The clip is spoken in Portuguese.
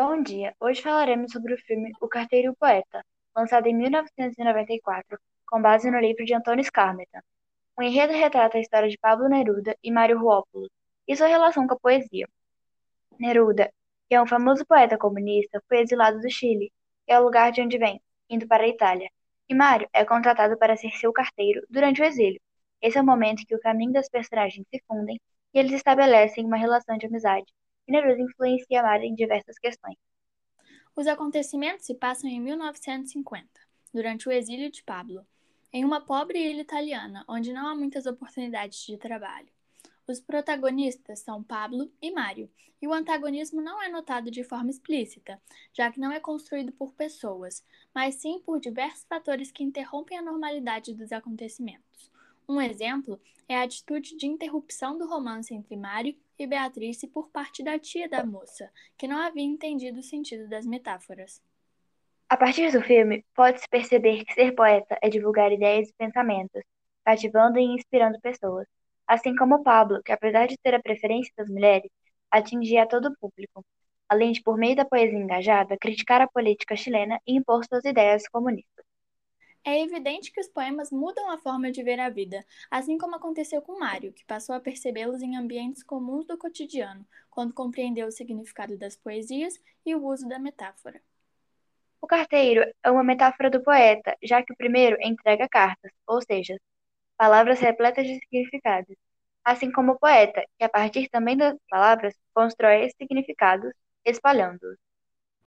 Bom dia! Hoje falaremos sobre o filme O Carteiro e o Poeta, lançado em 1994, com base no livro de Antônio Skármeta. O enredo retrata a história de Pablo Neruda e Mário Ruópolis e sua relação com a poesia. Neruda, que é um famoso poeta comunista, foi exilado do Chile, que é o lugar de onde vem, indo para a Itália. E Mário é contratado para ser seu carteiro durante o exílio. Esse é o momento que o caminho das personagens se fundem e eles estabelecem uma relação de amizade Neruda influencia Mário em diversas questões. Os acontecimentos se passam em 1950, durante o exílio de Pablo, em uma pobre ilha italiana, onde não há muitas oportunidades de trabalho. Os protagonistas são Pablo e Mário, e o antagonismo não é notado de forma explícita, já que não é construído por pessoas, mas sim por diversos fatores que interrompem a normalidade dos acontecimentos. Um exemplo é a atitude de interrupção do romance entre Mário e Beatrice por parte da tia da moça, que não havia entendido o sentido das metáforas. A partir do filme, pode-se perceber que ser poeta é divulgar ideias e pensamentos, cativando e inspirando pessoas, assim como Pablo, que apesar de ter a preferência das mulheres, atingia todo o público, além de, por meio da poesia engajada, criticar a política chilena e impor suas ideias comunistas. É evidente que os poemas mudam a forma de ver a vida, assim como aconteceu com Mário, que passou a percebê-los em ambientes comuns do cotidiano, quando compreendeu o significado das poesias e o uso da metáfora. O carteiro é uma metáfora do poeta, já que o primeiro entrega cartas, ou seja, palavras repletas de significados, assim como o poeta, que a partir também das palavras constrói significados, espalhando-os.